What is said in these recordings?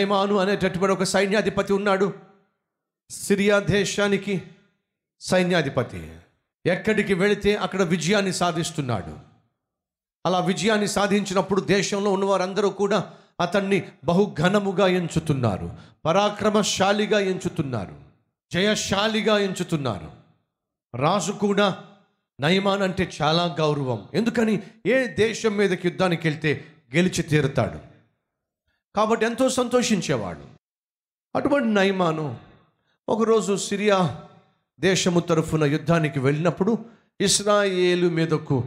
నయమాను అనేటటువంటి ఒక సైన్యాధిపతి ఉన్నాడు. సిరియా దేశానికి సైన్యాధిపతి. ఎక్కడికి వెళితే అక్కడ విజయాన్ని సాధిస్తున్నాడు. అలా విజయాన్ని సాధించినప్పుడు దేశంలో ఉన్నవారందరూ కూడా అతన్ని బహుఘనముగా ఎంచుతున్నారు. పరాక్రమశాలిగా ఎంచుతున్నారు. జయశాలిగా ఎంచుతున్నారు. రాజు కూడా నయమాన్ అంటే చాలా గౌరవం. ఎందుకని? ఏ దేశం మీదకి యుద్ధానికి వెళ్తే గెలిచి తీరుతాడు. కాబట్టి ఎంతో సంతోషించేవాడు. అటువంటి నయమాను ఒకరోజు సిరియా దేశము తరఫున యుద్ధానికి వెళ్ళినప్పుడు ఇస్రాయేలు మీదకు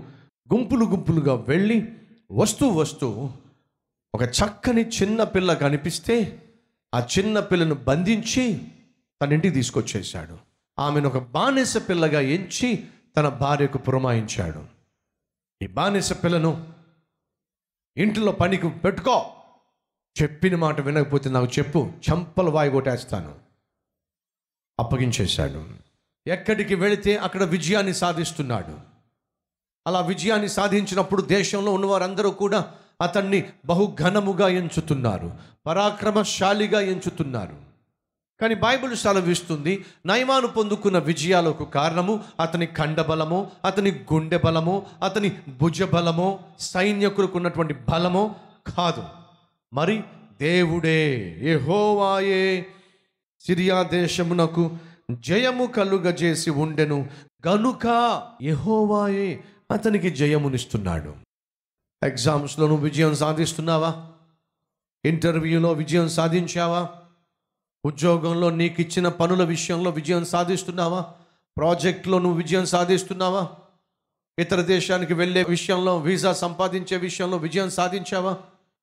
గుంపులు గుంపులుగా వెళ్ళి వస్తూ వస్తూ ఒక చక్కని చిన్న పిల్ల కనిపిస్తే ఆ చిన్న పిల్లను బంధించి తన ఇంటికి తీసుకొచ్చేశాడు. ఆమెను ఒక బానిస పిల్లగా ఎంచి తన భార్యకు పురమాయించాడు. ఈ బానిస పిల్లను ఇంటిలో పనికి పెట్టుకో. చెప్పిన మాట వినకపోతే నాకు చెప్పు చంపలు వాయి కొట్టేస్తాను. అప్పగించేశాడు. ఎక్కడికి వెళితే అక్కడ విజయాన్ని సాధిస్తున్నాడు. అలా విజయాన్ని సాధించినప్పుడు దేశంలో ఉన్న వారందరూ కూడా అతన్ని బహుఘనముగా ఎంచుతున్నారు పరాక్రమశాలిగా ఎంచుతున్నారు. కానీ బైబిల్ సెలవిస్తుంది నయమాను పొందుకున్న విజయాలకు కారణము అతని కండబలము అతని గుండె బలము అతని భుజబలము సైన్యకులకు ఉన్నటువంటి బలము కాదు. మరి దేవుడే ఎహోవాయే సిరియా దేశమునకు జయము కలుగజేసి ఉండెను. గనుక ఎహోవాయే అతనికి జయమునిస్తున్నాడు. ఎగ్జామ్స్లో నువ్వు విజయం సాధిస్తున్నావా? ఇంటర్వ్యూలో విజయం సాధించావా? ఉద్యోగంలో నీకు ఇచ్చిన పనుల విషయంలో విజయం సాధిస్తున్నావా? ప్రాజెక్ట్లో నువ్వు విజయం సాధిస్తున్నావా? ఇతర దేశానికి వెళ్ళే విషయంలో వీసా సంపాదించే విషయంలో విజయం సాధించావా?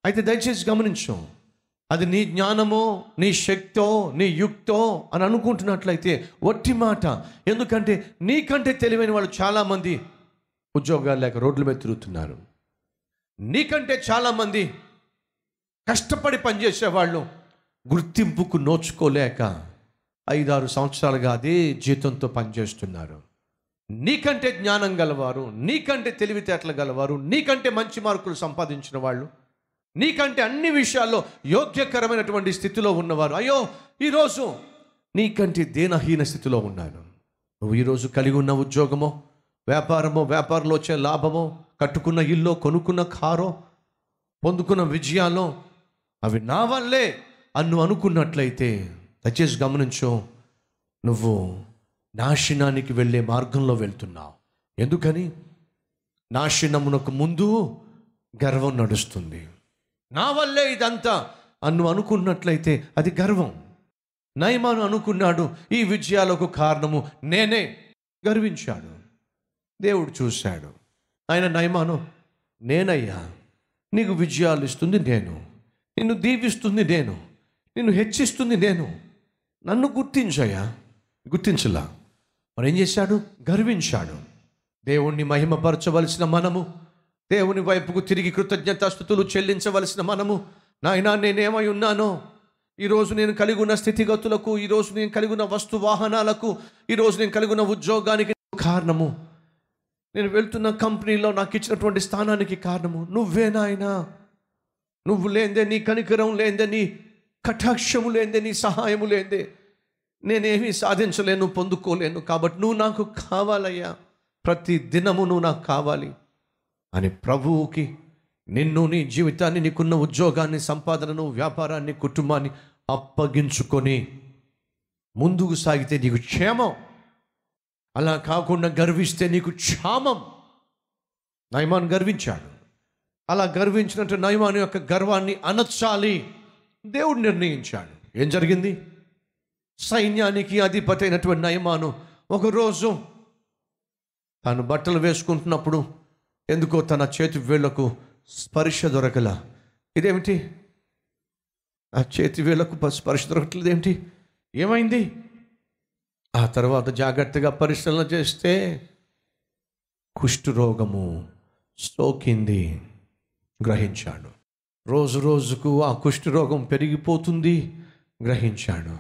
అయితే దయచేసి గమనించు. అది నీ జ్ఞానమో నీ శక్తో నీ యుక్తో అని అనుకుంటున్నట్లయితే వట్టి మాట. ఎందుకంటే నీకంటే తెలివైన వాళ్ళు చాలామంది ఉద్యోగాలు లేక రోడ్ల మీద తిరుగుతున్నారు. నీకంటే చాలామంది కష్టపడి పనిచేసే వాళ్ళు గుర్తింపుకు నోచుకోలేక ఐదారు సంవత్సరాలుగా అదే జీతంతో పనిచేస్తున్నారు. నీకంటే జ్ఞానం గలవారు నీకంటే తెలివితేటలు గలవారు నీకంటే మంచి మార్కులు సంపాదించిన వాళ్ళు నీకంటే అన్ని విషయాల్లో యోగ్యకరమైనటువంటి స్థితిలో ఉన్నవారు. అయ్యో ఈరోజు నీకంటే దేనహీన స్థితిలో ఉన్నాను. నువ్వు ఈరోజు కలిగి ఉన్న ఉద్యోగమో వ్యాపారమో వ్యాపారంలో వచ్చే లాభమో కట్టుకున్న ఇల్లో కొనుక్కున్న కారో పొందుకున్న విజయాలో అవి నా వల్లే అన్ను అనుకున్నట్లయితే దయచేసి గమనించు నువ్వు నాశనానికి వెళ్ళే మార్గంలో వెళ్తున్నావు. ఎందుకని? నాశనమునకు ముందు గర్వం నడుస్తుంది. నా వల్లే ఇదంతా అన్ను అనుకున్నట్లయితే అది గర్వం. నయమాను అనుకున్నాడు ఈ విజయాలకు కారణము నేనే గర్వించాడు. దేవుడు చూశాడు. ఆయన నయమాను నేనయ్యా నీకు విజయాలు ఇస్తుంది నేను. నిన్ను దీవిస్తుంది నేను. నిన్ను హెచ్చిస్తుంది నేను. నన్ను గుర్తించయ్యా. గుర్తించలా. మరి ఏం చేశాడు? గర్వించాడు. దేవుణ్ణి మహిమపరచవలసిన మనము దేవుని వైపుకు తిరిగి కృతజ్ఞతాస్థుతులు చెల్లించవలసిన మనము నాయనా నేనేమై ఉన్నానో? ఈరోజు నేను కలిగి ఉన్న స్థితిగతులకు ఈరోజు నేను కలిగి ఉన్న వస్తు వాహనాలకు ఈరోజు నేను కలిగి ఉన్న ఉద్యోగానికి కారణము. నేను వెళ్తున్న కంపెనీలో నాకు ఇచ్చినటువంటి స్థానానికి కారణము. నువ్వే నాయనా. నువ్వు లేందే నీ కనికరం లేందే నీ కటాక్షము లేందే నీ సహాయము లేందే నేనేమీ సాధించలేను పొందుకోలేను. కాబట్టి నువ్వు నాకు కావాలయ్యా. ప్రతి దినము నువ్వు నాకు కావాలి. అని ప్రభువుకి నిన్ను నీ జీవితాన్ని నీకున్న ఉద్యోగాన్ని సంపాదనను వ్యాపారాన్ని కుటుంబాన్ని అప్పగించుకొని ముందుకు సాగితే నీకు క్షేమం. అలా కాకుండా గర్విస్తే నీకు క్షామం. నయమాన్ గర్వించాడు. అలా గర్వించినట్టు నయమాన్ యొక్క గర్వాన్ని అనర్చాలి. దేవుడు నిర్ణయించాడు. ఏం జరిగింది? సైన్యానికి అధిపతి అయినటువంటి నయమాను ఒకరోజు తాను బట్టలు వేసుకుంటున్నప్పుడు ఎందుకో తన చేతి వేళ్ళకు స్పర్శ దొరకల. ఇదేమిటి? ఆ చేతి వేళ్ళకు స్పర్శ దొరకట్లేదు ఏమిటి? ఏమైంది? ఆ తర్వాత జాగ్రత్తగా పరిశీలన చేస్తే కుష్ఠరోగము సోకింది. గ్రహించాడు. రోజు రోజుకు ఆ కుష్ఠరోగం పెరిగిపోతుంది. గ్రహించాడు.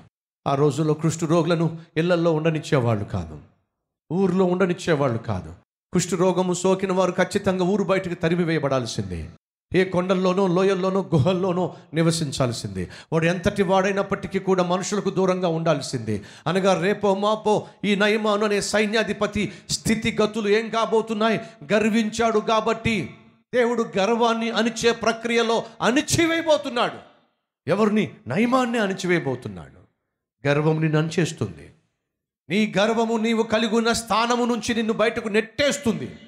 ఆ రోజుల్లో కుష్ఠరోగులను ఇళ్ళల్లో ఉండనిచ్చేవాళ్ళు కాదు. ఊర్లో ఉండనిచ్చేవాళ్ళు కాదు. కుష్ఠరోగము సోకిన వారు ఖచ్చితంగా ఊరు బయటకు తరిమివేయబడాల్సిందే ఏ కొండల్లోనో లోయల్లోనో గుహల్లోనో నివసించాల్సిందే. వాడు ఎంతటి వాడైనప్పటికీ కూడా మనుషులకు దూరంగా ఉండాల్సిందే. అనగా రేపో మాపో ఈ నయమాను అనే సైన్యాధిపతి స్థితిగతులు ఏం కాబోతున్నాయి? గర్వించాడు కాబట్టి దేవుడు గర్వాన్ని అణిచే ప్రక్రియలో అణిచివేయబోతున్నాడు. ఎవరిని? నయమాన్ని అణిచివేయబోతున్నాడు. గర్వం నిన్ను అణిచేస్తుంది నీ గర్వము నీవు కలిగి ఉన్న స్థానము నుంచి నిన్ను బయటకు నెట్టేస్తుంది.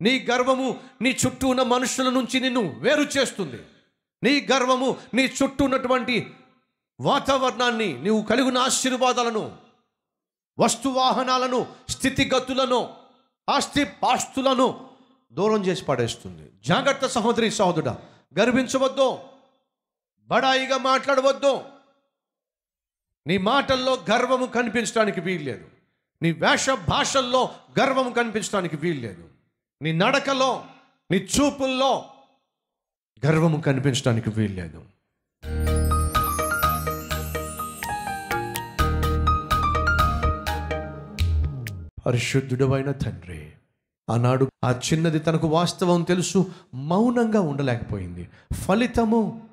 నీ గర్వము నీ చుట్టూ ఉన్న మనుషుల నుంచి నిన్ను వేరు చేస్తుంది. నీ గర్వము నీ చుట్టూ ఉన్నటువంటి వాతావరణాన్ని నీవు కలిగి ఉన్న ఆశీర్వాదాలను వస్తువాహనాలను స్థితిగతులను ఆస్తి పాస్తులను దూరం చేసి పడేస్తుంది. జాగ్రత్త సహోదరి సహోదరుడా గర్వించవద్దు. బడాయిగా మాట్లాడవద్దు. నీ మాటల్లో గర్వము కనిపించడానికి వీల్లేదు. నీ వేష భాషల్లో గర్వము కనిపించడానికి వీల్లేదు. నీ నడకలో నీ చూపుల్లో గర్వము కనిపించడానికి వీల్లేదు. పరిశుద్ధుడమైన తండ్రి ఆనాడు ఆ చిన్నది తనకు వాస్తవం తెలుసు మౌనంగా ఉండలేకపోయింది. ఫలితము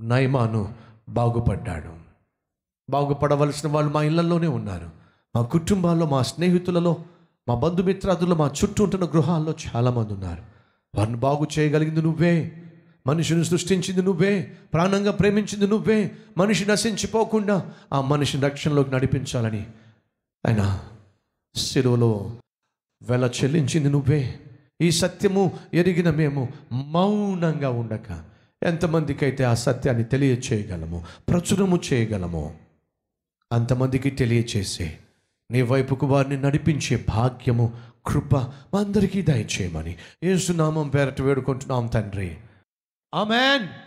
నైమాను బాగుపడ్డాడు. బాగుపడవలసిన వాళ్ళు మా ఇళ్ళలోనే ఉన్నారు. మా కుటుంబాల్లో మా స్నేహితులలో మా బంధుమిత్రాదులు మా చుట్టూ ఉంటున్న గృహాల్లో చాలామంది ఉన్నారు. వారిని బాగు చేయగలిగింది నువ్వే. మనిషిని సృష్టించింది నువ్వే. ప్రాణంగా ప్రేమించింది నువ్వే. మనిషి నశించిపోకుండా ఆ మనిషిని రక్షణలోకి నడిపించాలని. ఆయన శిలువలో వెల చెల్లించింది నువ్వే. ఈ సత్యము ఎరిగిన మేము మౌనంగా ఉండక. ఎంతమందికైతే ఆ సత్యాన్ని తెలియచేయగలము ప్రచురము చేయగలము అంతమందికి తెలియచేసే నీ వైపుకు వారిని నడిపించే భాగ్యము కృప మా అందరికీ దయచేయమని. ఏసునామం పేరట వేడుకుంటున్నాం తండ్రి. ఆమెన్.